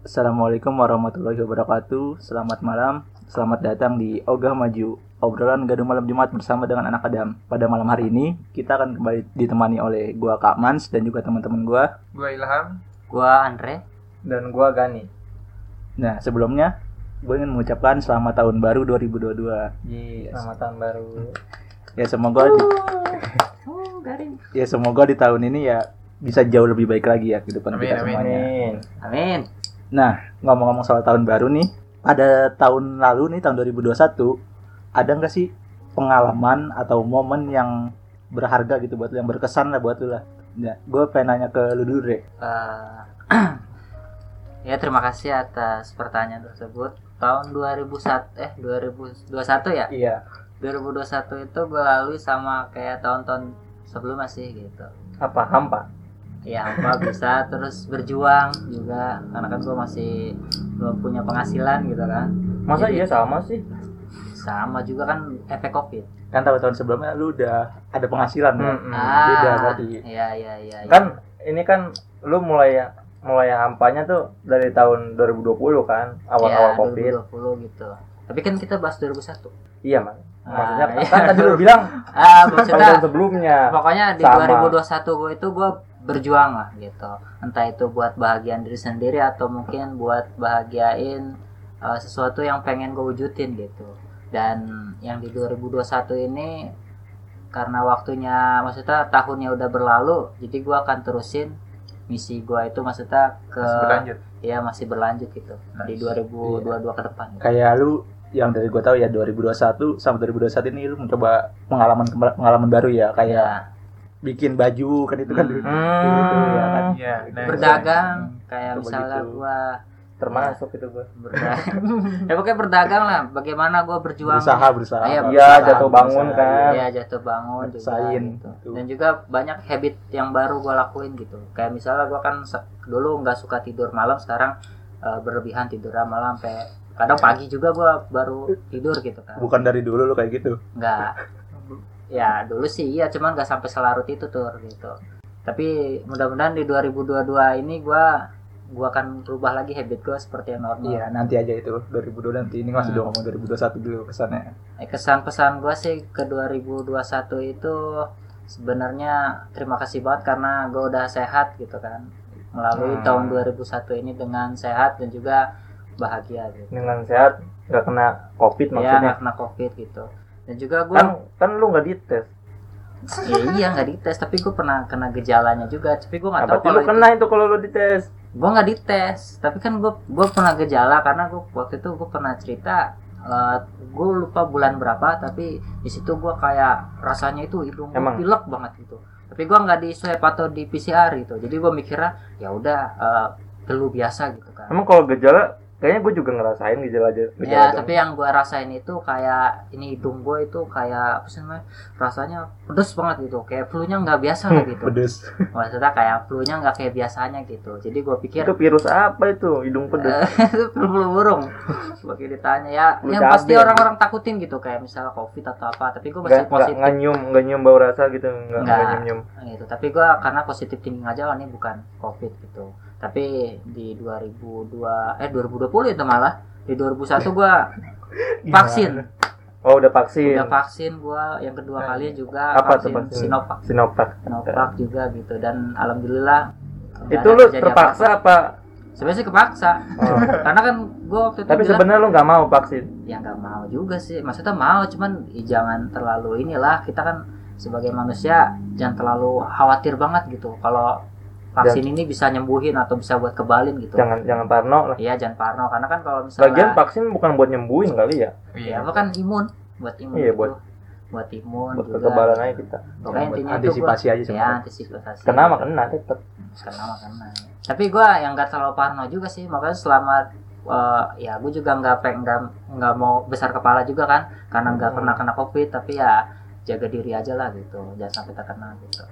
Assalamualaikum warahmatullahi wabarakatuh. Selamat malam. Selamat datang di Ogah Maju. Obrolan gaduh malam Jumat bersama dengan anak Adam. Pada malam hari ini kita akan kembali ditemani oleh gua Kak Mans dan juga teman-teman gua. Gua Ilham Gua Andre. dan gua Gani. Nah, sebelumnya gue ingin mengucapkan selamat tahun baru 2022. Di selamat tahun baru. Ya semoga di, Oh, garing. ya semoga di tahun ini ya bisa jauh lebih baik lagi ya kehidupan Amin, kita amin. semuanya. Amin. Amin. Nah, ngomong-ngomong soal tahun baru nih, pada tahun lalu nih tahun 2021 ada nggak sih pengalaman atau momen yang berharga gitu buat lu, yang berkesan lah buat lu lah. Ya, gue pengen nanya ke lu dulu deh. Eh, ya terima kasih atas pertanyaan tersebut. Tahun 2001 eh 2021 ya? Iya. 2021 itu gue lalui sama kayak tahun-tahun sebelumnya sih gitu. Apa hampa? Ya apa bisa terus berjuang juga karena kan gue masih belum punya penghasilan gitu kan. Masa Jadi- iya sama sih? Sama juga kan efek covid. Kan tahun-tahun sebelumnya lu udah ada penghasilan kan? Mm-mm. beda Ah, berarti. iya iya iya. iya. Kan ini kan lu mulai mulai hampanya tuh dari tahun 2020 kan, awal-awal Ya, Covid. 2020 gitu. Tapi kan kita bahas 2001. Iya, Mas. Maksudnya Ah, kan, iya. kan tadi lu bilang Ah, tahun maksudnya sebelumnya. pokoknya di Sama. 2021 gue itu gue berjuang lah gitu. Entah itu buat bahagian diri sendiri atau mungkin buat bahagiain uh, sesuatu yang pengen gue wujudin gitu. Dan yang di 2021 ini karena waktunya maksudnya tahunnya udah berlalu, jadi gue akan terusin misi gue itu maksudnya ke ya masih berlanjut gitu di Nice. 2022 ke depan. gitu. Kayak lu yang dari gue tahu ya 2021 sama 2021 ini lu mencoba pengalaman pengalaman baru ya kayak Ya, bikin baju kan itu kan Hmm. dulu. Gitu, ya kan? Iya, berdagang kayak Coba misalnya gitu. gua termasuk itu gua. berdagang ya pokoknya berdagang lah bagaimana gua berjuang Berusaha berusaha. Iya, Iya, jatuh bangun Berusaha, kan. ya jatuh bangun juga Sain, gitu. gitu. dan juga banyak habit yang baru gua lakuin gitu kayak misalnya gua kan dulu nggak suka tidur malam sekarang eh, berlebihan tidur malam sampai kadang pagi juga gua baru tidur gitu kan Bukan dari dulu lu kayak gitu. nggak ya dulu sih iya cuman nggak sampai selarut itu tuh gitu tapi mudah-mudahan di 2022 ini gua gua akan rubah lagi habit gua seperti yang normal Iya, nanti aja itu 2002 nanti ini masih Hmm. ngomong 2021 dulu kesannya. Eh, kesan pesan gue sih ke 2021 itu sebenarnya terima kasih banget karena gue udah sehat gitu kan melalui Hmm. tahun 2001 ini dengan sehat dan juga bahagia gitu Dengan sehat nggak kena Covid ya maksudnya. nggak kena covid gitu dan juga gue Kan kan lu nggak dites. ya iya nggak dites tapi gue pernah kena gejalanya juga tapi gue nggak Nah, tahu kalau lu itu kena itu kalau lu dites. gue nggak dites tapi kan gue gue pernah gejala karena gue waktu itu gue pernah cerita gue lupa bulan berapa tapi di situ gue kayak rasanya itu hidung Emang? pilek banget gitu tapi gue nggak di swab atau di PCR gitu jadi gue mikirnya ya udah eh, flu biasa gitu kan Emang kalau gejala kayaknya gue juga ngerasain gejala aja. ya tapi yang gue rasain itu kayak ini hidung gue itu kayak apa sih namanya rasanya pedes banget gitu. Kayak flu nya nggak biasa lah gitu. Pedes. maksudnya kayak flu nya nggak kayak biasanya gitu. Jadi gue pikir itu virus apa itu? Hidung pedes? itu flu burung. Sebagai ditanya. Ya Flu yang pasti orang-orang takutin gitu. Kayak misalnya covid atau apa. Tapi gue masih nggak positif. nggak nyium nggak nyium bau rasa gitu. Nggak nyium nyium. gitu. Tapi gue karena positif thinking aja oh, ini bukan covid gitu tapi di 2002 eh 2020 itu malah di 2001 gue vaksin Oh udah vaksin. udah vaksin gue yang kedua kali juga Apa tuh vaksin vaksin? Sinovac Sinovac. Sinovac juga gitu dan alhamdulillah Itu lu terpaksa apa-apa. apa? sebenarnya sih kepaksa Oh. karena kan gue waktu itu Tapi sebenarnya lu nggak mau vaksin. ya nggak mau juga sih maksudnya mau cuman ya jangan terlalu inilah kita kan sebagai manusia jangan terlalu khawatir banget gitu kalau vaksin ini bisa nyembuhin atau bisa buat kebalin gitu Jangan jangan parno lah. iya jangan parno karena kan kalau misalnya Lagian vaksin bukan buat nyembuhin kali ya. ya apa kan imun buat imun Iya, gitu. buat- buat imun Buat juga kekebalan aja kita. pokoknya Buat intinya itu antisipasi gua, aja ya sebenarnya. antisipasi Kena mah kena tetep. kena mah kena tapi gue yang gak terlalu parno juga sih makanya selama eh, ya gue juga nggak pengen nggak nggak mau besar kepala juga kan karena nggak Hmm. kena kena covid tapi ya jaga diri aja lah gitu jangan sampai terkena gitu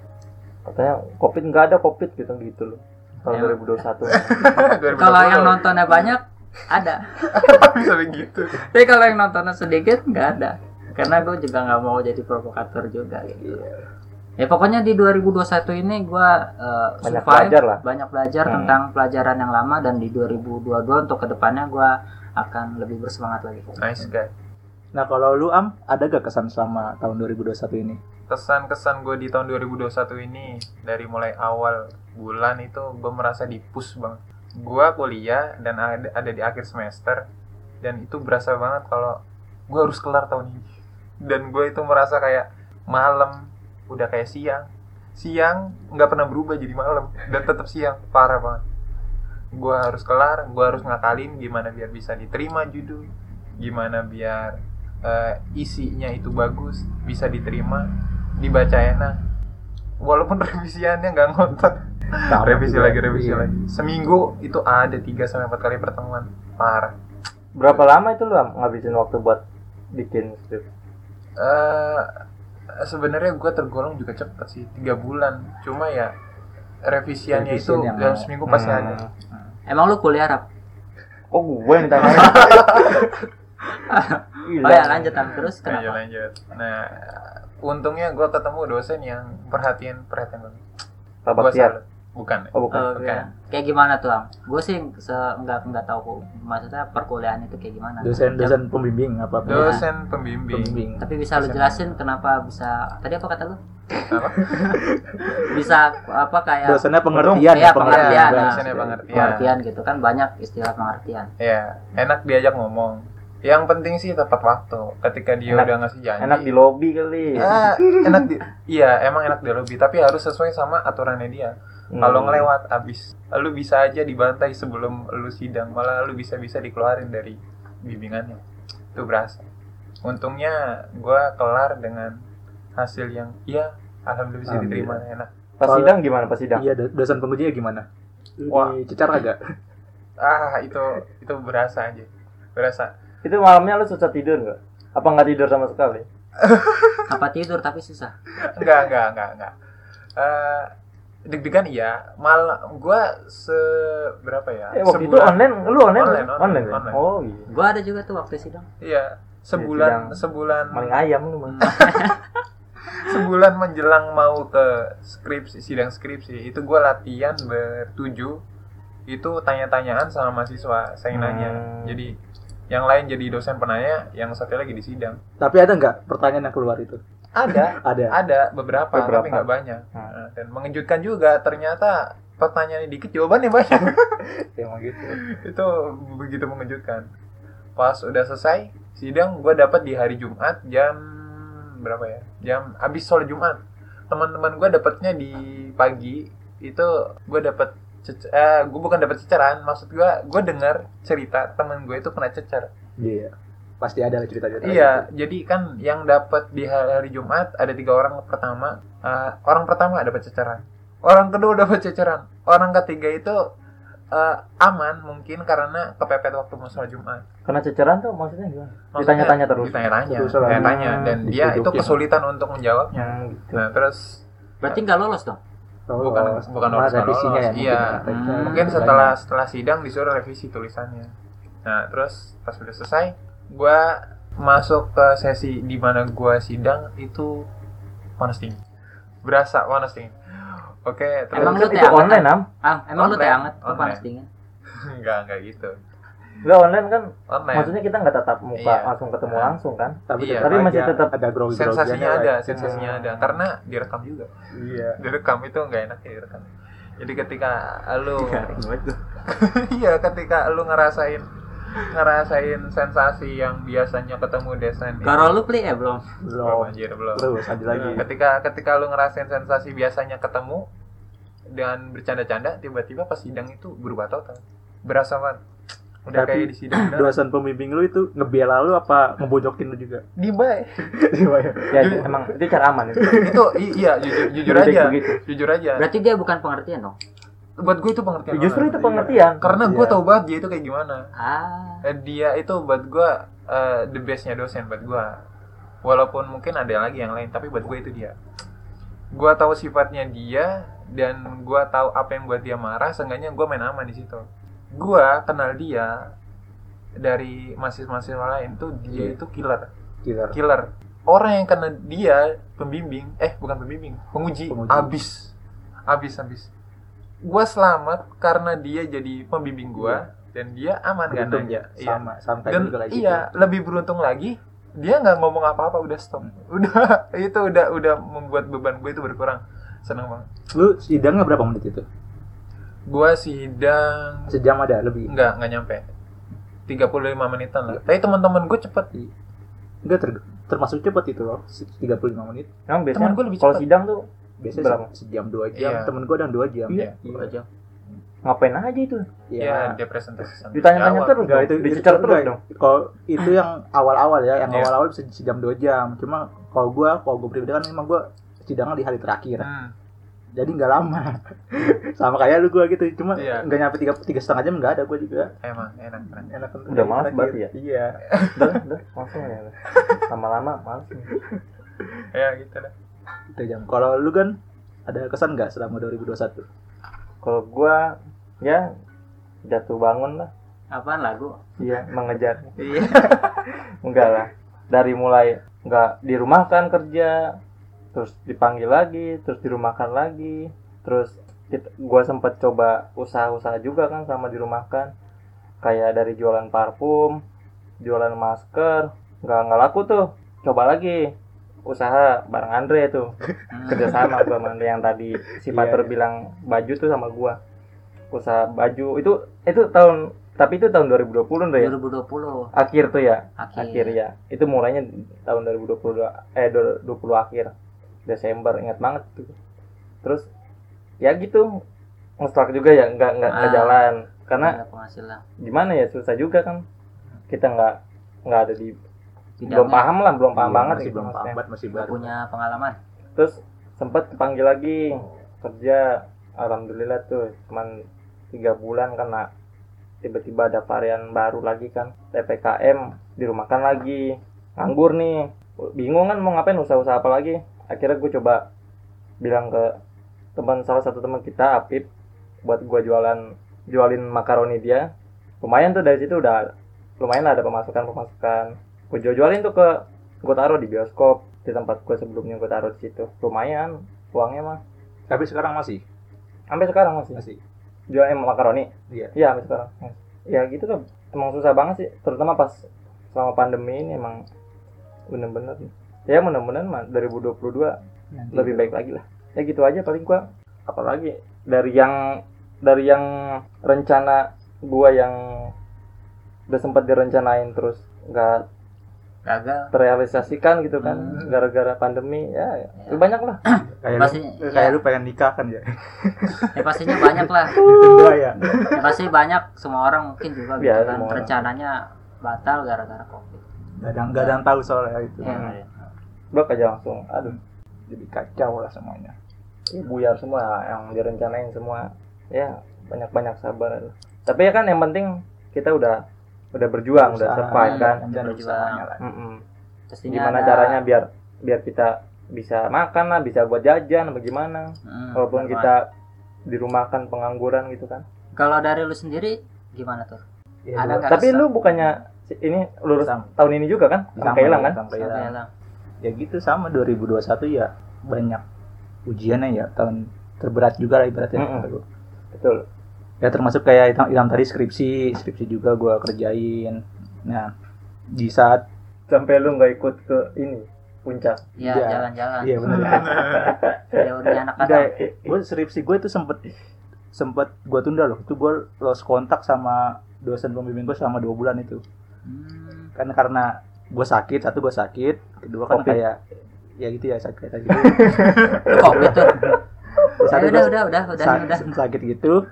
Katanya covid nggak ada covid gitu gitu loh. Tahun Ya. 2021. kalau yang nontonnya banyak ada Sampai gitu. tapi kalau yang nontonnya sedikit nggak ada karena gue juga nggak mau jadi provokator juga gitu Ya pokoknya di 2021 ini gua eh, Banyak survive, belajar lah. banyak belajar Hmm. tentang pelajaran yang lama dan di 2022 untuk ke depannya gua akan lebih bersemangat lagi. Nice guy. Nah kalau lu am ada gak kesan selama tahun 2021 ini? Kesan-kesan gue di tahun 2021 ini dari mulai awal bulan itu gue merasa dipus banget. Gue kuliah dan ada, ada di akhir semester dan itu berasa banget kalau gue harus kelar tahun ini. Dan gue itu merasa kayak malam udah kayak siang. Siang nggak pernah berubah jadi malam dan tetap siang parah banget. Gue harus kelar, gue harus ngakalin gimana biar bisa diterima judul, gimana biar eh, isinya itu bagus, bisa diterima, dibaca enak. Walaupun revisiannya nggak ngotot. Sama revisi juga. lagi, revisi Iya. lagi. Seminggu itu ada 3 sampai 4 kali pertemuan. Parah. Berapa lama itu lu ngabisin waktu buat bikin skrip? eh sebenarnya gue tergolong juga cepet sih, tiga bulan. Cuma ya revisiannya itu Revisian yang dalam seminggu pasti Hmm. ada. Emang lu kuliah Rap? Kok gue yang ditanya? Oh ya lanjut terus Lanjut kenapa? lanjut. Nah, untungnya gue ketemu dosen yang perhatian perhatian banget. Pak Gua Baktiar. salut. Bukan. Oh bukan. Oh, Bukan. iya. Kayak gimana tuh Am? Gue sih se nggak nggak tahu maksudnya perkuliahan itu kayak gimana. Dosen-dosen pembimbing apa? Dosen pembimbing. Pembimbing. Tapi bisa lu jelasin kenapa bisa tadi apa kata lu? Apa? Bisa apa kayak Dosennya pengertian Iya, ya, pengertian. Iya, nah. dosennya pengertian. pengertian gitu kan banyak istilah pengertian. Ya, enak diajak ngomong. Yang penting sih tepat waktu. Ketika dia Enak- udah ngasih janji. Enak di lobby kali. Ah, enak di Iya, emang enak di lobby, tapi harus sesuai sama aturannya dia. Hmm. Kalau ngelewat abis, lu bisa aja dibantai sebelum lu sidang, malah lu bisa-bisa dikeluarin dari bimbingannya. Itu berasa. Untungnya gua kelar dengan hasil yang iya, alhamdulillah bisa diterima enak. Pas Soal- sidang gimana pas sidang? Iya, do- dosen pengujinya gimana? Wah. dicecar agak? Ah, itu itu berasa aja. Berasa. Itu malamnya lu susah tidur nggak? Apa nggak tidur sama sekali? Apa tidur tapi susah. Enggak, enggak, enggak, enggak. Eh deg-degan iya, mal gua se berapa ya? Eh waktu itu online, lu online? Online, kan? online, ya? online. Oh iya. Gua ada juga tuh waktu sidang. Iya, sebulan sidang. sebulan Maling ayam lu mah. sebulan menjelang mau ke skripsi sidang skripsi itu gue latihan bertujuh itu tanya-tanyaan sama mahasiswa saya Hmm. nanya jadi yang lain jadi dosen penanya yang satu lagi di sidang Tapi ada nggak pertanyaan yang keluar itu? ada Ada. ada beberapa, Beberapa. tapi nggak banyak Hmm. Nah, dan mengejutkan juga ternyata pertanyaannya dikit jawabannya banyak Emang gitu. itu begitu mengejutkan pas udah selesai sidang gue dapat di hari Jumat jam berapa ya jam abis sholat Jumat teman-teman gue dapatnya di pagi itu gue dapat cece- eh gue bukan dapat ceceran maksud gue gue dengar cerita temen gue itu kena cecer Iya. Pasti ada lah cerita-cerita. iya jadi kan yang dapat di hari, hari Jumat ada tiga orang pertama eh, orang pertama dapat ceceran orang kedua dapat ceceran orang ketiga itu eh, aman mungkin karena kepepet waktu mau sholat Jumat Karena ceceran tuh maksudnya gimana? Maksudnya Ditanya-tanya terus. ditanya-tanya ditanya-tanya dan dia itu kesulitan untuk menjawabnya Hmm, gitu. nah terus Berarti nggak lolos dong. Oh, bukan bukan malah lolos revisinya lolos. ya. iya mungkin. Hmm. mungkin setelah setelah sidang disuruh revisi tulisannya nah terus pas udah selesai gua masuk ke sesi di mana gua sidang itu panas tinggi berasa panas tinggi oke terus Emang lu itu teh anget? Am? Ah, emang lu teh anget? Panas dingin? enggak enggak gitu Enggak online kan online maksudnya kita nggak tatap muka Iya. langsung ketemu Nah. langsung kan? Tapi, Iya. tetap Tapi masih tetap ada grogi sensasinya ada sensasinya ada karena direkam juga Iya. direkam itu nggak enak ya direkam jadi ketika lu iya ketika lu ngerasain ngerasain sensasi yang biasanya ketemu desain Kalau lu play ya belum? belum anjir belum Terus ada lagi. ketika ketika lu ngerasain sensasi biasanya ketemu dan bercanda-canda tiba-tiba pas sidang itu berubah total berasa banget udah Tapi kayak di sidang beneran. Dosen pembimbing lu itu ngebela lu apa ngebojokin lu juga? di bay Ya itu emang itu cara aman itu. itu i- iya jujur aja begitu. jujur aja Berarti dia bukan pengertian dong. buat gue itu pengertian Justru banget. itu pengertian. karena gue Iya. tau banget dia itu kayak gimana Ah. Eh, dia itu buat gue eh, the bestnya dosen buat gue walaupun mungkin ada lagi yang lain tapi buat gue itu dia gue tahu sifatnya dia dan gue tahu apa yang buat dia marah seenggaknya gue main aman di situ gue kenal dia dari mahasiswa-mahasiswa lain tuh dia Iya. itu killer. Killer. killer. Orang yang kena dia pembimbing eh bukan pembimbing penguji, Penguji. abis. Abis abis. Gua selamat karena dia jadi pembimbing gua dan dia aman kan? Beruntung ya, sama sama kayak dan juga kayak gitu. iya lebih beruntung lagi dia nggak ngomong apa-apa udah stop. Udah itu udah udah membuat beban gue itu berkurang. Seneng banget. Lu sidangnya berapa menit itu? Gua sidang Sejam ada lebih. nggak nggak nyampe 35 menitan lah tapi teman-teman gue cepet Enggak ter- termasuk cepat itu loh, se- 35 menit. Emang biasanya Temen gua lebih kalau sidang tuh Biasanya Berapa? se- sejam dua jam. Iya. Temen gua ada dua jam. Iya. Dua jam. ngapain aja itu? Iya. ya dia presentasi Ditanya-tanya terus Enggak itu Dicecer terus enggak. dong. Kalau itu yang awal-awal ya, yang Iya. awal-awal bisa sejam dua jam. Cuma kalau gua, kalau gua pribadi kan memang gua sidangnya di hari terakhir. Hmm. Jadi nggak lama. Sama kayak lu gua gitu. Cuma Iya. nggak nyampe tiga, tiga setengah jam nggak ada gua juga. emang enak kan Enak kan Udah malas berarti ya? Iya. Udah, udah, langsung ya. Lama-lama males nih. ya gitu lah Tiga jam. Kalau lu kan ada kesan nggak selama 2021? Kalau gua ya jatuh bangun lah. Apaan lagu? Iya, mengejar. Iya. Enggak lah. Dari mulai enggak dirumahkan kerja, terus dipanggil lagi, terus dirumahkan lagi, terus kita, gua sempat coba usaha-usaha juga kan sama dirumahkan. Kayak dari jualan parfum, jualan masker, nggak nggak laku tuh. Coba lagi usaha bareng Andre tuh kerjasama gua sama Andre yang tadi si Iya, Pater iya. bilang baju tuh sama gua usaha baju itu itu tahun tapi itu tahun 2020 Andre ya 2020 akhir tuh ya akhir. akhir ya itu mulainya tahun 2020 eh 20 akhir Desember ingat banget tuh terus ya gitu ngestak juga ya nggak nggak nggak Ah. jalan karena penghasilan. gimana ya susah juga kan kita nggak nggak ada di Tidak belum paham lah belum paham Iya, banget masih gitu belum paham banget, masih baru. punya pengalaman. terus sempat panggil lagi kerja alhamdulillah tuh cuman tiga bulan karena tiba-tiba ada varian baru lagi kan ppkm dirumahkan lagi nganggur nih bingung kan mau ngapain usaha-usaha apa lagi akhirnya gue coba bilang ke teman salah satu teman kita Apip buat gue jualan jualin makaroni dia. Lumayan tuh dari situ udah lumayan lah ada pemasukan pemasukan gue jual jualin tuh ke gue taruh di bioskop di tempat gue sebelumnya gue taruh di situ. Lumayan uangnya mah. Tapi sekarang masih. sampai sekarang masih. Masih. jual em makaroni? Iya. iya sampai sekarang. Ya gitu tuh emang susah banget sih. Terutama pas selama pandemi ini emang bener-bener ya mudah-mudahan mah 2022 Nanti lebih baik lagi lah ya gitu aja paling gua apalagi dari yang dari yang rencana gua yang udah sempat direncanain terus nggak Gagal. terrealisasikan gitu kan Hmm. gara-gara pandemi ya, ya banyak lah Kayak Pasti- lu, kayak iya. lu pengen nikah kan ya. Ya pastinya banyak lah. Ya. Ya pasti banyak semua orang mungkin juga gitu Ya, kan orang. rencananya batal gara-gara covid. Gak ada, gak ada yang tahu soalnya itu. Ya, Hmm. Blok aja langsung. Aduh Jadi kacau lah semuanya. ya, buyar semua yang direncanain semua. Ya banyak-banyak sabar tapi ya kan yang penting kita udah udah berjuang udah Usaha, survive kan. Berjuang. gimana ada- caranya biar biar kita bisa makan lah bisa buat jajan bagaimana Hmm, walaupun kita dirumahkan pengangguran gitu kan. Kalau dari lu sendiri gimana tuh? Ya, Ada tapi rasa? lu bukannya ini lulus tahun ini juga kan? Sampai hilang kan? Sampai hilang. Ya gitu sama 2021 ya banyak ujiannya ya tahun terberat juga lah ibaratnya. Kata gua. betul Ya termasuk kayak Ilham, Ilham tadi skripsi, skripsi juga gua kerjain. Nah di saat sampai lu nggak ikut ke ini puncak Ya Iya. jalan-jalan. iya benar. Ya udah anak kadang. gue skripsi gue itu sempet sempet gue tunda loh itu gue lost kontak sama dosen pembimbing gue selama dua bulan itu Hmm, kan karena gue sakit satu gue sakit kedua kan Covid. kayak ya gitu ya sakit kayak gitu. Covid tuh. satu Ya udah udah udah udah sa- udah. sakit gitu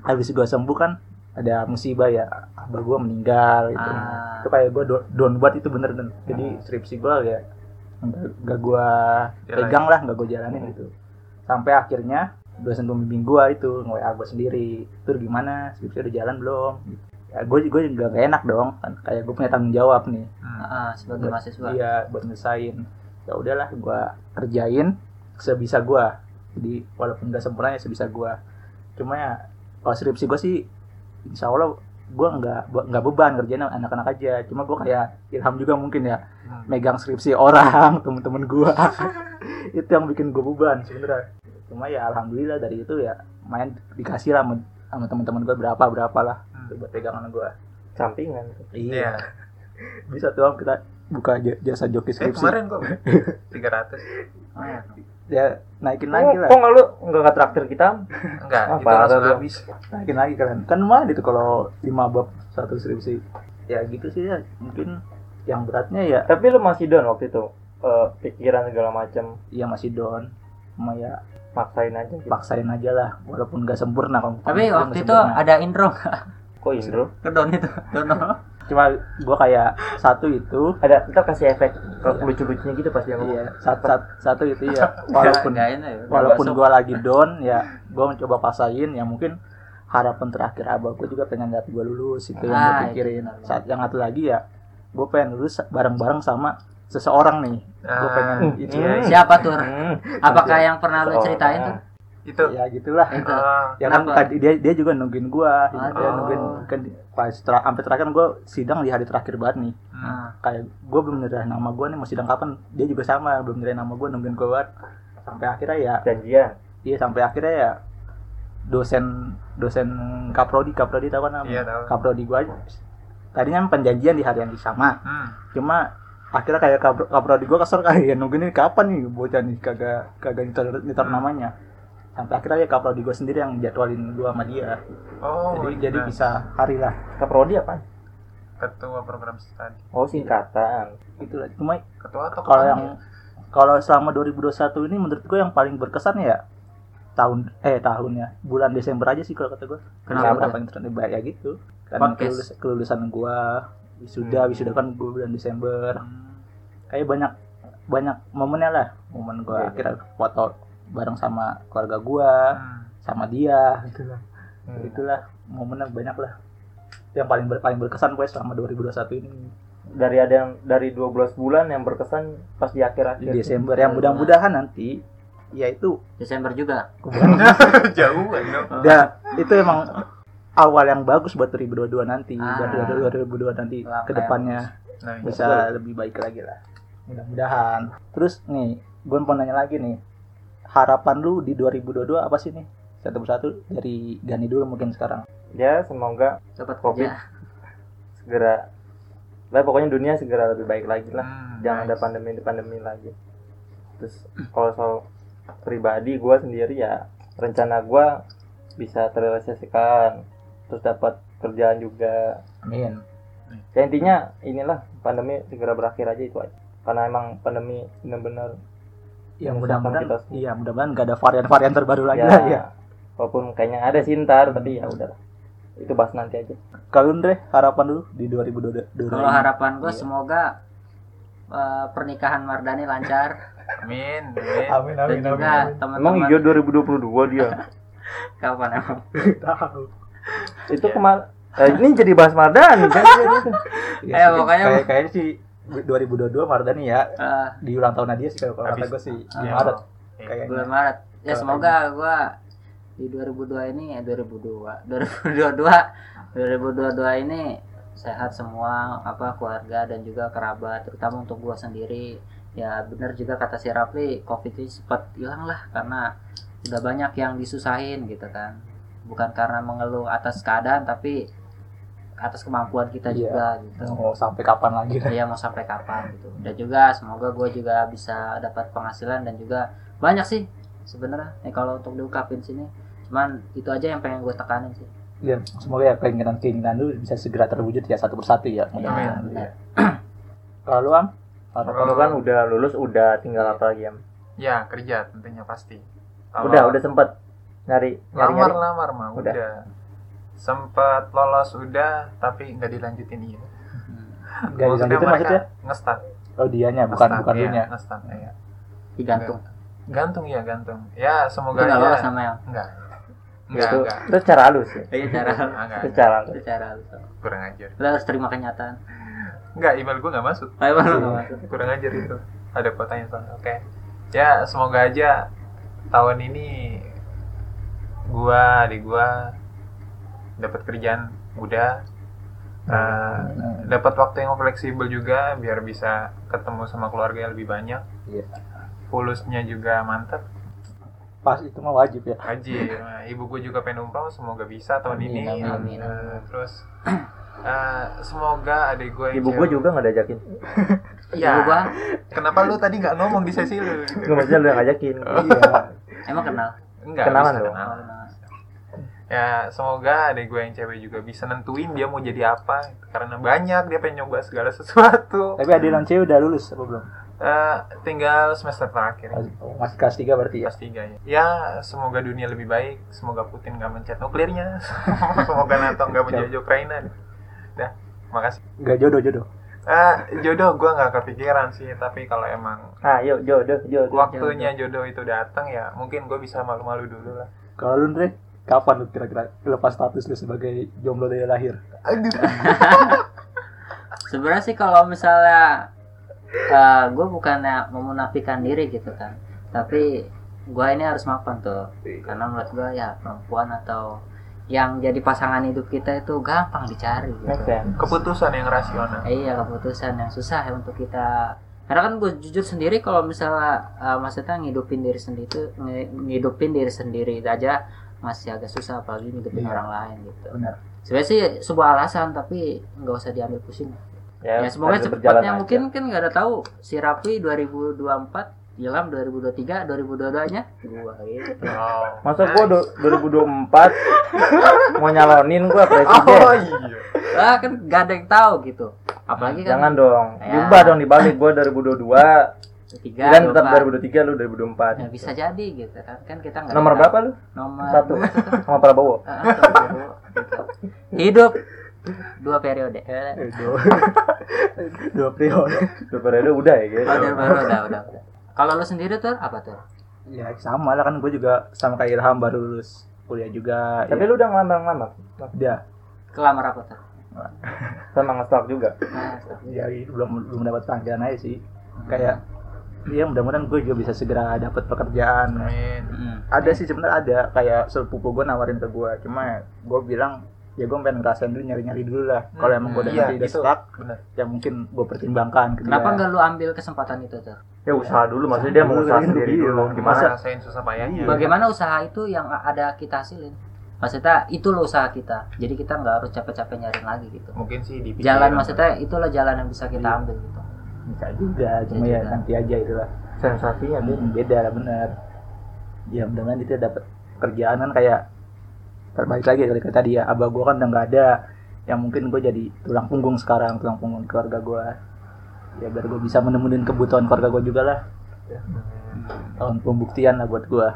habis gue sembuh kan ada musibah ya abah gue meninggal gitu. Ah. itu kayak gue down buat itu bener dan jadi skripsi gue ya nggak gue pegang lah nggak gue jalanin gitu. Sampai akhirnya dosen pembimbing gue itu nge-WA gue sendiri. Tur gimana? Skripsi udah jalan belum ya gue gue juga gak enak dong kan. Kayak gue punya tanggung jawab nih. Ah, sebagai mahasiswa. iya buat ngesain. Ya udahlah gue kerjain sebisa gue jadi walaupun gak sempurna ya sebisa gue cuma ya kalau skripsi gue sih insya Allah gue nggak nggak beban kerjaan anak-anak aja. Cuma gue kayak ilham juga mungkin ya Hmm. megang skripsi orang temen-temen gue itu yang bikin gue beban sebenarnya. Cuma ya alhamdulillah dari itu ya main dikasih lah sama, sama teman-teman gue berapa berapa lah Hmm. buat pegangan gue sampingan Iya. bisa tuh Am, kita buka jasa joki Eh skripsi kemarin kok 300. Oh, ya. ya naikin oh, lagi lah kok nggak lu nggak traktir kita Enggak, Ah, itu parah langsung tuh. habis. naikin lagi kalian kan lumayan itu kalau lima bab satu skripsi ya gitu sih ya mungkin yang beratnya ya tapi lu masih down waktu itu Eh, pikiran segala macam ya masih down cuma ya maksain aja gitu. paksain aja lah walaupun gak sempurna kalau Tapi waktu itu sempurna. ada intro kok Indro ke Don itu. Dono. cuma gua kayak satu itu ada kita kasih efek lucu-lucunya gitu pas dia ngomong iya satu, satu, satu itu ya walaupun ya, udah walaupun gua lagi down ya gua mencoba paksain ya mungkin harapan terakhir abah gua juga pengen lihat gua lulus itu yang Ah, gua itu pikirin saat yang satu lagi ya gua pengen lulus bareng-bareng sama seseorang nih gua Ah, pengen itu iya, iya. Siapa tur? Hmm. Apakah yang pernah lu ceritain ah. tuh? Itu. ya gitulah Itu. Ah, ya kan tadi dia dia juga nungguin gua dia Aduh. nungguin kan pas tra- sampai terakhir kan gua sidang di hari terakhir banget nih. Nah, kayak gue belum nyerahin nama gue nih mau sidang kapan dia juga sama belum nyerahin nama gue nungguin gue banget sampai akhirnya ya janjian iya sampai akhirnya ya dosen dosen kaprodi kaprodi tahu kan Iya, tahu. kaprodi gue tadinya penjanjian di hari yang sama Hmm. cuma akhirnya kayak kapro, kaprodi gue kesel kayak nungguin ini kapan nih bocah nih kagak kagak nyetor, nyetor Hmm. namanya sampai akhirnya ya kaprodi gue sendiri yang jadwalin gue sama dia. Oh, jadi jadi nah, bisa hari lah. Kaprodi apa? Ketua program studi. oh singkatan. Itulah cuma Ketua atau kalau yang kalau selama 2021 ini menurut gue yang paling berkesan ya tahun eh tahunnya bulan Desember aja sih kalau kata gue Kenapa? Desember paling terbaik ya gitu. Karena kelulus, kelulusan gue wisuda Hmm. wisuda kan gue bulan Desember. Hmm. kayak banyak banyak momennya lah momen gue Iya. akhirnya foto bareng sama keluarga gue Hmm. sama dia gitu lah Hmm. itulah momennya banyak lah yang paling ber, paling berkesan gue selama 2021 ini dari ada yang dari 12 bulan yang berkesan pas di di akhir-akhir Desember yang mudah-mudahan nanti ya itu Desember juga. Jauh aja. Ya, itu emang awal yang bagus buat 2022 nanti. Ah. Buat 2022 nanti Langkah ke depannya Nah, bisa lebih baik lagi lah. Mudah-mudahan. Terus nih, gue mau nanya lagi nih. Harapan lu di 2022 apa sih nih? Satu persatu dari Gani dulu mungkin sekarang. ya semoga Dapat Covid. kerja. segera lah pokoknya dunia segera lebih baik lagi lah Hmm, jangan ada nice. pandemi pandemi lagi terus kalau soal pribadi gue sendiri ya rencana gue bisa terrealisasikan terus dapat kerjaan juga Amin. ya intinya inilah pandemi segera berakhir aja itu aja karena emang pandemi benar-benar Ya mudah-mudahan iya mudah-mudahan gak ada varian-varian terbaru lagi ya, lah ya. walaupun kayaknya ada sih ntar tapi ya udahlah itu bahas nanti aja Kalau Andre harapan dulu di 2022. Kalau harapan gue Iya. semoga eh, pernikahan Mardani lancar Amin. Amin. Amin dan juga emang teman-teman iya 2022 dia kapan emang? Tahu. itu kemar eh, ini jadi bahas Mardani kan Ya, Eh, pokoknya- kayak kayaknya sih 2022 Mardani ya. Eh, di ulang tahun dia sih kalau kata gue sih di Iya. Maret kayaknya. bulan Maret. Ya semoga gua di 2002 ini eh 2002 2022 2022 ini sehat semua apa keluarga dan juga kerabat terutama untuk gua sendiri. Ya benar juga kata si Rafli covid ini cepat hilang lah karena udah banyak yang disusahin gitu kan. Bukan karena mengeluh atas keadaan tapi atas kemampuan kita Iya. juga gitu mau sampai kapan lagi Iya mau sampai kapan gitu. Dan juga semoga gue juga bisa dapat penghasilan dan juga banyak sih sebenarnya. Eh kalau untuk diungkapin sini, cuman itu aja yang pengen gue tekanin sih. ya semoga ya keinginan keinginan lu bisa segera terwujud ya satu persatu ya mudah-mudahan benar. ya. kalau lu am harapan Kamu kan udah lulus udah tinggal apa lagi ya Ya, kerja tentunya pasti. Kalau udah udah sempet nyari nyari lamar nyari lamar mah Udah. udah. Sempat lolos udah tapi nggak dilanjutin iya. Gak dilanjutin maksudnya ngestat. oh dianya bukan Ngestat, bukan iya, ngestat, iya. Digantung. Gantung ya gantung. Ya semoga nggak lolos aja. namanya. Enggak. Enggak, itu enggak. itu cara halus ya Iya cara enggak, itu enggak. cara halus itu cara lu. Kurang ajar. Lo harus terima kenyataan. Enggak, email gue nggak masuk. Ayo Bang, lu nggak masuk. Kurang ajar itu. Ada kotanya soalnya. Oke. Ya, semoga aja tahun ini gua di gua dapat kerjaan mudah Eh, dapat waktu yang fleksibel juga biar bisa ketemu sama keluarga yang lebih banyak Iya. Pulusnya juga mantap Pas itu mah wajib ya. Haji Nah, ibu gue juga pengen umroh semoga bisa tahun Amin, ini amin, amin. Eh, terus eh, semoga adik gue yang Ibu gue juga nggak diajakin. ya Ibu gua kenapa lu tadi nggak ngomong di sesi lu gitu? Gue maksudnya lu yang ngajakin. Iya. emang kenal enggak Kenalan dong. Oh, kenal. Ya semoga adik gue yang cewek juga bisa nentuin dia mau jadi apa. Karena banyak dia pengen nyoba segala sesuatu. Tapi Adil dan Cewek udah lulus apa belum? Eh, tinggal semester terakhir. Oh, Masih kelas 3 berarti ya. kelas tiga ya. Ya semoga dunia lebih baik. Semoga Putin nggak mencet nuklirnya. Semoga NATO nggak menjajah Ukraina. Dah makasih. Enggak jodoh-jodoh. Eh, jodoh gue nggak kepikiran sih. Tapi kalau emang Ah, yuk jodoh, jodoh. waktunya jodoh. itu datang ya mungkin gue bisa malu-malu dulu lah. Kalau lu Andre, kapan lu kira-kira lepas status lu sebagai jomblo dari lahir? sebenarnya sih kalau misalnya gue bukannya memunafikan diri gitu kan. Tapi gue ini harus mapan tuh. Karena menurut gue ya perempuan atau yang jadi pasangan hidup kita itu gampang dicari gitu. keputusan yang rasional. Iya keputusan yang susah ya untuk kita. Karena kan gue jujur sendiri kalau misalnya eh, maksudnya ngidupin diri sendiri itu ngidupin diri sendiri aja masih agak susah apalagi ngidupin Iya. orang lain gitu Benar. sebenarnya sih sebuah alasan tapi nggak usah diambil pusing Ya, ya semoga cepatnya aja. mungkin kan nggak ada tahu si Rapi 2024 Ilham 2023 2022 nya gua gitu oh. Masa gua do- 2024 mau nyalonin gua presiden. oh iya ah kan nggak ada yang tahu gitu apalagi kan Jangan dong. Ya. Ubah dong dibalik gua 2022. Tiga Dan tetap 24. 2023 lu 2024. ya bisa jadi gitu kan kan kita nggak Nomor berapa lu? nomor Satu. Sama Prabowo. Gitu. hidup dua periode dua, periode. Dua periode udah ya gitu. oh, udah, udah, udah, udah, udah. kalau lu sendiri tuh apa tuh Ya sama lah kan gue juga sama kayak Ilham baru lulus kuliah juga. Tapi ya, lu udah ngelamar-ngelamar. udah. kelamar apa tuh Sama nge-stalk juga. nah, Ya belum belum dapat panggilan aja sih. Kayak Iya mudah-mudahan gue juga bisa segera dapat pekerjaan. amin mm. Ada sih sebenarnya ada kayak sepupu gue nawarin ke gue, cuma gue bilang ya gue pengen ngerasain dulu nyari-nyari dulu lah. Kalau emang gue udah Iya, nanti udah itu stuck, ya mungkin gue pertimbangkan. ke kenapa nggak lu ambil kesempatan itu tuh Ya usaha dulu maksudnya dia mau Dulu, usaha iya, sendiri iya. dulu. gimana Gimana? rasain susah payahnya bagaimana usaha itu yang ada kita hasilin maksudnya itu loh usaha kita jadi kita nggak harus capek-capek nyariin lagi gitu mungkin sih di jalan maksudnya itulah jalan yang bisa kita Iya. ambil gitu bisa juga, cuma ya juga. nanti aja itulah. Sensasinya. Hmm, beda lah bener. Ya mudah-mudahan itu dapat kerjaan kan kayak terbalik lagi dari tadi ya abah gue kan udah nggak ada yang mungkin gue jadi tulang punggung sekarang tulang punggung keluarga gue ya biar gue bisa menemuin kebutuhan keluarga gue juga lah tahun pembuktian lah buat gue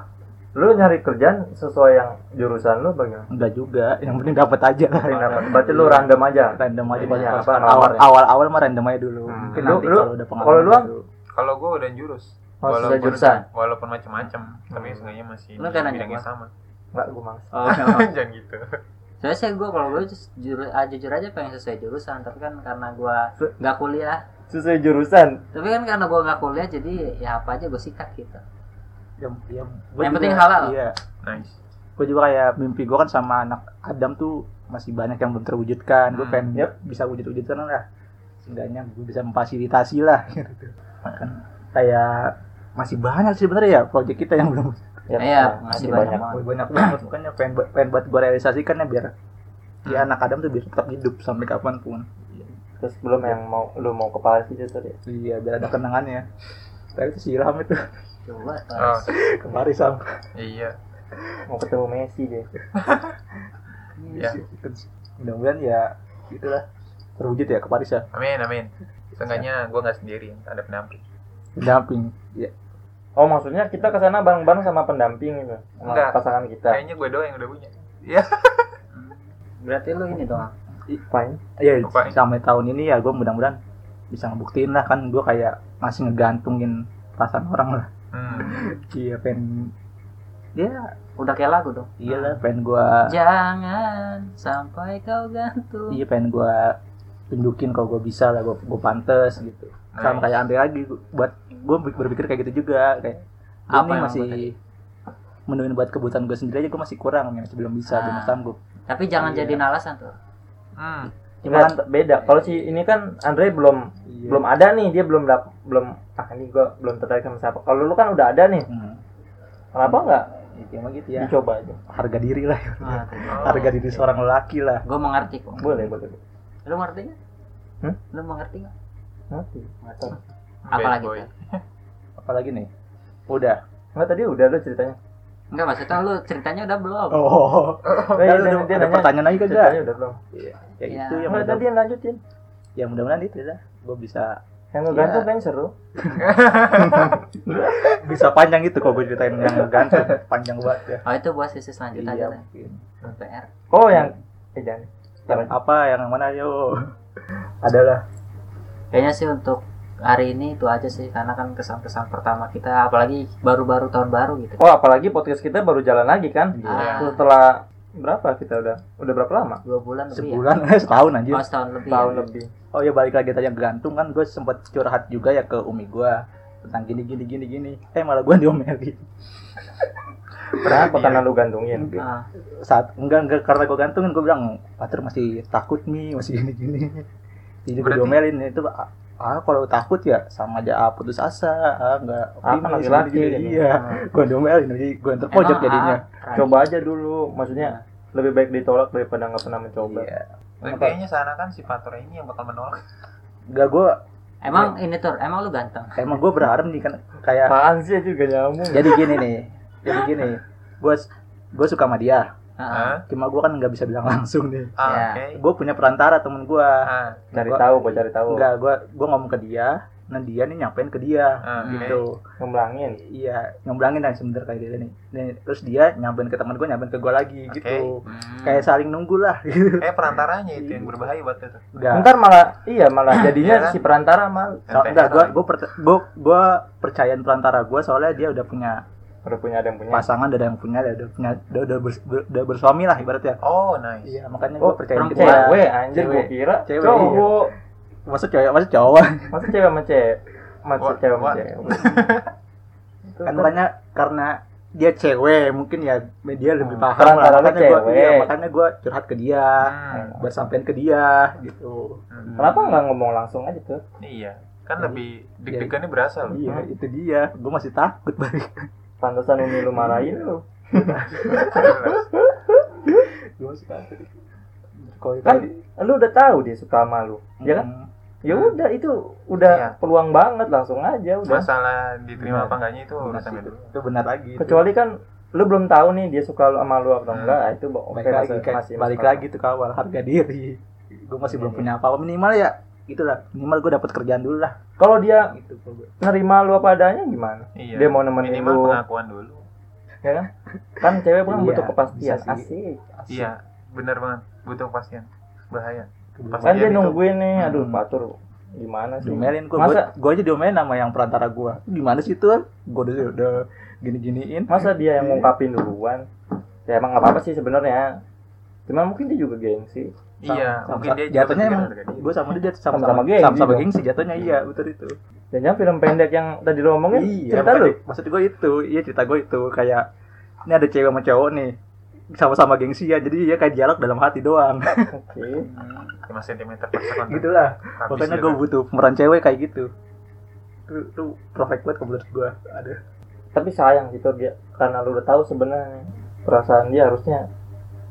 Lu nyari kerjaan sesuai yang jurusan lu bagaimana? enggak juga yang penting dapat aja lah Yang dapat. Berarti lu random aja. random aja pas- apa, awal, ya? awal awal mah random aja dulu Hmm. mungkin Lu- nanti lu- kalau udah pengalaman kalau lu, kalau gue udah jurus Oh, sesuai jurusan. walaupun macam-macam tapi seenggaknya masih Lu kan bidangnya gua. sama Enggak, gua males. oh jangan gitu soalnya sih gue kalau gue jujur, ah, jujur aja pengen sesuai jurusan tapi kan karena gue nggak kuliah Sesuai jurusan. tapi kan karena gue nggak kuliah jadi ya apa aja gue sikat gitu yang, yang, penting halal. iya nice gue juga kayak mimpi gue kan sama anak Adam tuh masih banyak yang belum terwujudkan gue Hmm. pengen Yep. bisa wujud-wujudkan lah seenggaknya gue bisa memfasilitasi lah gitu. kan kayak masih banyak sih sebenarnya ya proyek kita yang belum Ya, Iya, ya, masih masih banyak. banyak. banyak banget makanya pengen pengen buat gue realisasikan ya biar ya Hmm. anak Adam tuh biar tetap hidup sampai kapan pun Terus belum yang mau lu mau ke Paris itu tadi. iya biar ada kenangannya tapi itu si Ilham itu coba oh ke Paris sama iya. Mau ketemu Messi dia. ya. Mudah-mudahan ya itulah. terwujud ya ke Paris ya amin amin. Seenggaknya gue nggak sendiri ada pendamping. Pendamping ya. Oh, maksudnya kita ke sana bareng-bareng sama pendamping gitu. Sama Enggak. pasangan kita. kayaknya gue doang yang udah punya. Iya. Berarti lu ini dong Fine. Iya, sampai tahun ini ya gue mudah-mudahan bisa ngebuktiin lah kan gue kayak masih ngegantungin perasaan orang lah. Hmm. Iya pengen, ya udah kayak lagu dong iya lah pengen gue, jangan sampai kau gantung iya pengen gue tunjukin kalau gue bisa lah, gue gue pantes gitu. Sama Nice. kayak Andre lagi, gua- buat gue berpikir kayak gitu juga kayak Apa emang masih menuin buat kebutuhan gue sendiri aja gue masih kurang, masih belum bisa, belum Ah. sanggup. tapi jangan Iya. jadi alasan tuh Hmm. Cuma kan Enggak, beda. Kalau si ini kan Andre belum Iya. belum ada nih, dia belum dap, belum ah ini gua belum tertarik sama siapa. Kalau lu kan udah ada nih. Hmm. Kenapa enggak Ya, gitu ya. dicoba aja? Harga diri lah. Ah, Oh, Harga diri seorang lelaki lah. gue mengerti kok Boleh, boleh. lu mengerti nggak Hmm? lu mengerti nggak Nanti. Nggak apa bad lagi boy. tuh Apalagi nih? Udah. Enggak tadi udah lu ceritanya. Enggak maksudnya lu ceritanya udah belum Oh. Oh, Ya, iya, udah, ada nanya. pertanyaan lagi kagak? Ceritanya udah belum. Ya, Ya. itu yang Enggak, mudah, tadi yang lanjutin. yang mudah-mudahan itu lah. Gue bisa Yang ngegantung Iya. kan seru. bisa panjang itu kok gue ceritain yang gantung panjang banget ya. oh itu buat sisi selanjutnya Iya, aja mungkin. PR Oh, yang eh jangan. Yang apa yang mana yo? Adalah kayaknya sih untuk hari ini itu aja sih karena kan kesan-kesan pertama kita apalagi baru-baru tahun baru gitu Oh, apalagi podcast kita baru jalan lagi kan? Ah. Setelah berapa kita udah? Udah berapa lama? dua bulan lebih sebulan setahun ya? anjir. oh setahun lebih Tahun ya? lebih. Oh ya balik lagi tanya gantung kan gue sempet curhat juga ya ke umi gue tentang gini gini gini gini. Eh malah gue diomelin. Kenapa? Karena lu gantungin. Ah, Saat enggak enggak karena gue gantungin gue bilang Pater masih takut nih masih gini gini. Jadi gue diomelin itu ah ah, kalau takut ya sama aja ah, putus asa ah enggak Ah, kan laki-laki gitu. iya gue diomelin jadi gue terpojok jadinya ah, Coba aja dulu. Maksudnya lebih baik ditolak daripada nggak pernah mencoba. iya Tapi kayaknya sana kan si Pator ini yang bakal menolak. enggak gue emang ini tuh emang lu ganteng emang gue berharap nih kan kayak Apaan sih juga nyambung? jadi gini nih jadi gini gue gue suka sama dia Hah? cuma gue kan nggak bisa bilang langsung nih Ah, Ya. oke. gue punya perantara temen gue Ah, Cari Gua- tahu, gua cari tahu. enggak gue gue ngomong ke dia nah dia nih nyampein ke dia ah, oke. gitu Ngemblangin. iya ngemblangin lah sebenernya kayak dia nih Nih, terus dia nyampein ke teman gue nyampein ke gue lagi Oke. gitu Hmm. kayak saling nunggu lah gitu Eh perantaranya itu yang berbahaya buat itu. enggak Ntar malah iya malah jadinya Iya kan? si perantara mal so, enggak gue gue gue gue percayain perantara gue soalnya dia udah punya udah punya ada yang punya. pasangan udah ada yang punya udah punya udah udah, bers- ber- udah bersuami lah ibaratnya Oh, nice. iya makanya Oh, gue percayain perempuan. dia Cewek anjir gua Cewek. kira Cewek, cowok. maksud cewek maksud cowok Masa cewek sama cewek? Masa Wah, cewek sama cewek. Itu kan kan makanya karena dia cewek mungkin ya dia lebih Hmm, paham perantara lah makanya gue cewek. iya, makanya gue curhat ke dia Hmm, buat sampein ke dia gitu hmm. Kenapa nggak ngomong langsung aja tuh? Iya, kan Jadi- lebih deg-degannya berasa loh. iya itu dia gue masih takut balik Pantesan Umi lu marahin lu. Gue kalau Kan lu udah tahu dia suka sama lu. Ya kan? Hmm. Ya udah itu udah Iya. peluang banget langsung aja udah. Masalah diterima Benar. apa enggaknya itu Benar urusan beda. itu benar lagi itu. Kecuali kan lu belum tahu nih dia suka lu sama lu atau Hmm. enggak, ah, itu oke balik lagi masih, kayak masih balik lagi tuh ke awal harga diri gue masih belum Iya. punya apa-apa minimal ya itulah minimal gue dapat kerjaan dulu lah. Kalau dia gitu nerima lu apa adanya gimana? Iya. Dia mau nemenin Minimal lu. pengakuan dulu. Ya kan? Kan cewek kan Iya, butuh kepastian. Asik. Asik. Iya, benar banget. Butuh kepastian. Bahaya. Kebetulan. Kan dia Iya, itu. nungguin nih, aduh Hmm. patur gimana sih? diomelin gue Masa- gue aja diomelin sama yang perantara gue gimana sih tuh gue udah udah gini giniin Masa dia yang ngungkapin duluan? Ya emang nggak apa-apa sih sebenarnya. Cuman mungkin dia juga gengsi. Iya, Sama- mungkin sama- dia jatuhnya emang diri. gue sama dia sama Sama-sama sama gengsi sama sama dong. gengsi jatuhnya iya betul itu Dan jangan film pendek yang tadi lo omongin iya cerita lu. maksud gue itu iya cerita gue itu kayak ini ada cewek sama cowok nih sama-sama gengsi ya jadi dia kayak dialog dalam hati doang Oke. 5 cm per second. gitulah makanya dia gue kan. butuh pemeran cewek kayak gitu itu itu perfect banget kalau menurut gue ada Tapi sayang gitu dia karena lu udah tahu sebenarnya perasaan dia harusnya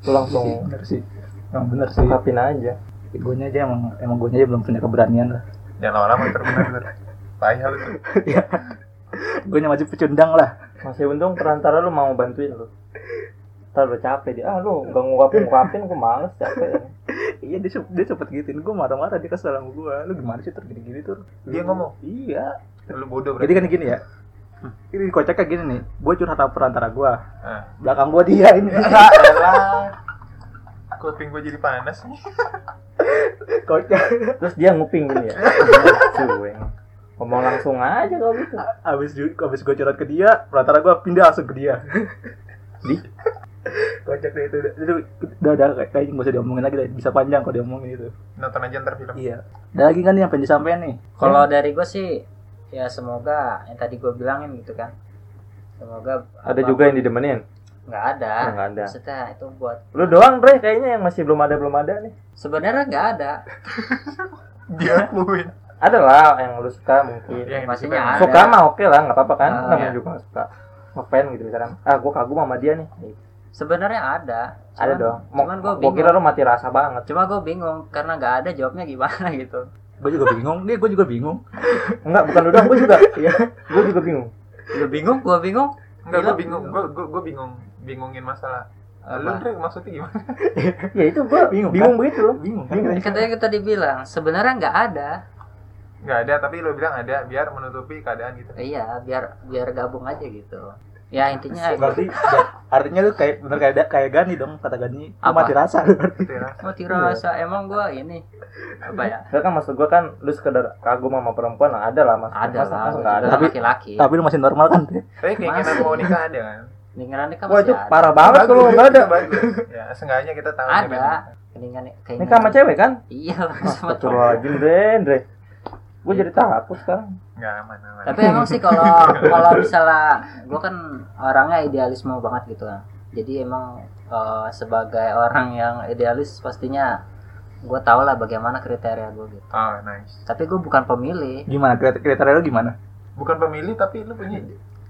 lu langsung bener sih emang bener sih ungkapin aja. gue aja emang emang gue aja belum punya keberanian lah Jangan lama-lama terbenar. Payah lu tuh. gue masih pecundang lah Masih untung perantara lu mau bantuin lu. Ntar lu capek dia, ah lu gak ngungkapin-ngungkapin, gue males capek. iya dia, dia sempet gituin gue marah-marah dia kesel sama gue lu gimana sih tur gini-gini tur Dia ngomong. iya Lu bodoh jadi berarti. kan gini ya ini kocaknya gini nih gue curhat sama perantara gue Ah. belakang gue dia ini. Kuping gue jadi panas nih. kocak Terus dia nguping gini ya. Cueng. Ngomong langsung aja kalau gitu. abis abis gue curhat ke dia perantara gue pindah langsung ke dia Di? kocak deh itu itu udah udah kayak kayaknya nggak usah diomongin lagi deh bisa panjang kalau diomongin itu Nonton aja ntar film. iya ada lagi kan nih yang pengen disampaikan nih Kalau dari gue sih ya semoga yang tadi gue bilangin gitu kan. Semoga Ada juga yang didemenin. Nggak ada Oh, nggak ada. maksudnya itu buat Lu doang, Bre, kayaknya yang masih belum ada belum ada nih. sebenarnya nggak ada diakuin Ada lah yang lu suka mungkin. Pastinya disukai. ada Suka mah oke lah, nggak apa-apa kan. Ah, Namanya iya. juga suka. Ngefans gitu misalkan. Ah, gua kagum sama dia nih. sebenarnya ada ada Cuman- dong. Mau, cuman gue gua kira lu mati rasa banget. cuma gue bingung karena nggak ada jawabnya gimana gitu gue juga bingung nih gue juga bingung Enggak, bukan lu doang, gua juga. Iya. Gua juga bingung. lu bingung gue bingung enggak gue bingung gue gue gue bingung bingungin masalah lu Apa? Dre, maksudnya gimana Ya itu gua Bingung, bingung, kan? begitu loh. bingung kan Bingung. katanya kita dibilang sebenarnya nggak ada nggak ada tapi lu bilang ada biar menutupi keadaan gitu iya biar biar gabung aja gitu ya intinya berarti artinya lu kayak bener kayak kayak Gani dong kata Gani lu Apa? mati rasa berarti mati rasa emang gue ini apa ya kan maksud gua kan lu sekedar kagum sama perempuan lah, ada lah mas. ada lah gua ada. Tapi- laki-laki tapi lu masih normal kan tapi keinginan Masih. mau nikah ada kan Lingkaran nikah Wah itu ada. parah banget kalau nggak ada. ya seenggaknya kita tahu ada. keinginan keinginan Nikah sama cewek kan? iya sama cowok. Astagfirullahaladzim, Dre, Dre. Gue jadi takut sekarang. nggak aman aman. Tapi emang sih kalau kalau misalnya gue kan orangnya idealisme banget gitu kan jadi emang eh, sebagai orang yang idealis pastinya gue tau lah bagaimana kriteria gue gitu. Oh nice. Tapi gue bukan pemilih. Gimana? Kriteria, kriteria lu gimana? Bukan pemilih tapi lu punya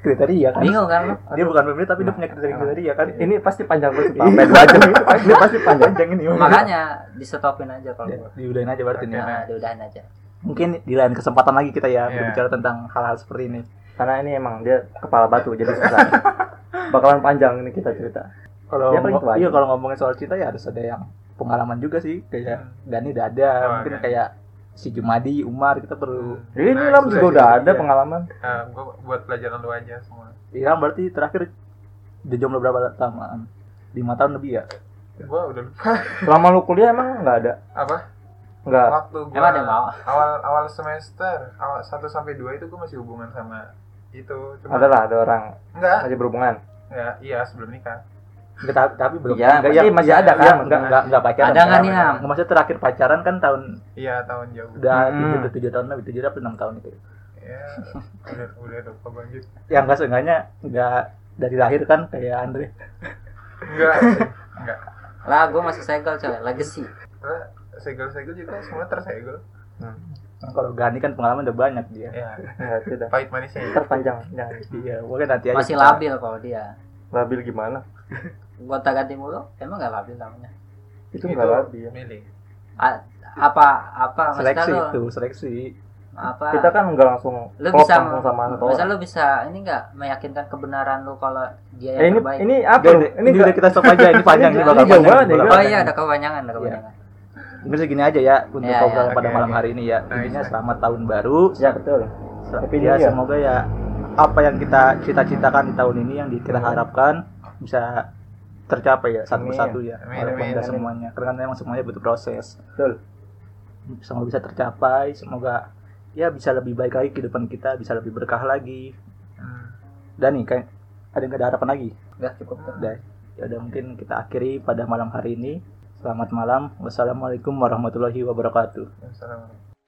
kriteria kan bingung kan dia bukan pemilih tapi dia punya kriteria kriteria kan Ini pasti panjang banget Iya. Aja. Ini pasti panjang. ini makanya disetopin aja kalau Ya, diudahin aja berarti nih Oke. nah diudahin aja mungkin di lain kesempatan lagi kita ya Iya. berbicara tentang hal-hal seperti ini Karena ini emang dia kepala batu jadi susah. Bakalan panjang ini kita cerita. kalau Ya, iya kalau ngomongin soal cinta ya harus ada yang pengalaman juga sih kayak Gani udah ada Oh, mungkin kayak si Jumadi Umar kita perlu Jadi ini Nice, Lam juga udah ada Iya. pengalaman. Nah, gue buat pelajaran lu aja semua Iya berarti terakhir di jomblo berapa lama lima tahun lebih ya gue udah lupa Selama lu kuliah emang nggak ada? apa Nggak. waktu gua Emang ada mau? awal awal semester awal 1 sampai 2 itu gue masih hubungan sama itu cuma Ada lah, ada orang enggak masih berhubungan. enggak iya sebelum nikah Enggak, tapi, tapi belum Iya, enggak, pasti masih ada kan? iya, enggak, enggak, enggak pacaran Ada nggak kan? nih, Am? Nggak, maksudnya terakhir pacaran kan tahun iya tahun jauh udah Hmm. tujuh tujuh tahun lebih tujuh atau enam tahun itu ya udah udah lupa banget yang enggak seenggaknya enggak dari lahir kan kayak Andre enggak enggak lah gue masih segel coy legacy karena segel-segel juga semua tersegel Nah, kalau Gani kan pengalaman udah banyak dia ya Nggak, sudah. pahit manisnya Ntar panjang. Jangan. iya mungkin nanti aja masih labil kalau dia Labil gimana? Gonta ganti mulu emang gak labil namanya Itu nggak labil. milih A- apa apa seleksi lu itu seleksi apa Kita kan nggak langsung lu klop bisa langsung sama satu bisa orang. lu bisa ini nggak meyakinkan kebenaran lu kalau dia Eh, yang ini terbaik ini apa? Lu? ini, ini udah kita stop aja ini panjang ini Ini bakal jauh panjang, banget ya, oh iya ada kepanjangan ada kepanjangan mungkin segini aja ya untuk Iya, obrolan iya. pada Oke, malam hari ini ya Nice, intinya nice. selamat tahun baru Ya betul. New ya semoga ya apa yang kita cita-citakan di tahun ini yang kita harapkan bisa tercapai ya satu persatu ya. Amin, walaupun nggak semuanya. Karena kan memang semuanya butuh proses. Betul. semoga bisa tercapai semoga ya bisa lebih baik lagi kehidupan kita bisa lebih berkah lagi. Hmm. dan nih kayak ada nggak ada harapan lagi? Udah cukup tuh. udah. Ya udah mungkin kita akhiri pada malam hari ini. Selamat malam. Wassalamualaikum warahmatullahi wabarakatuh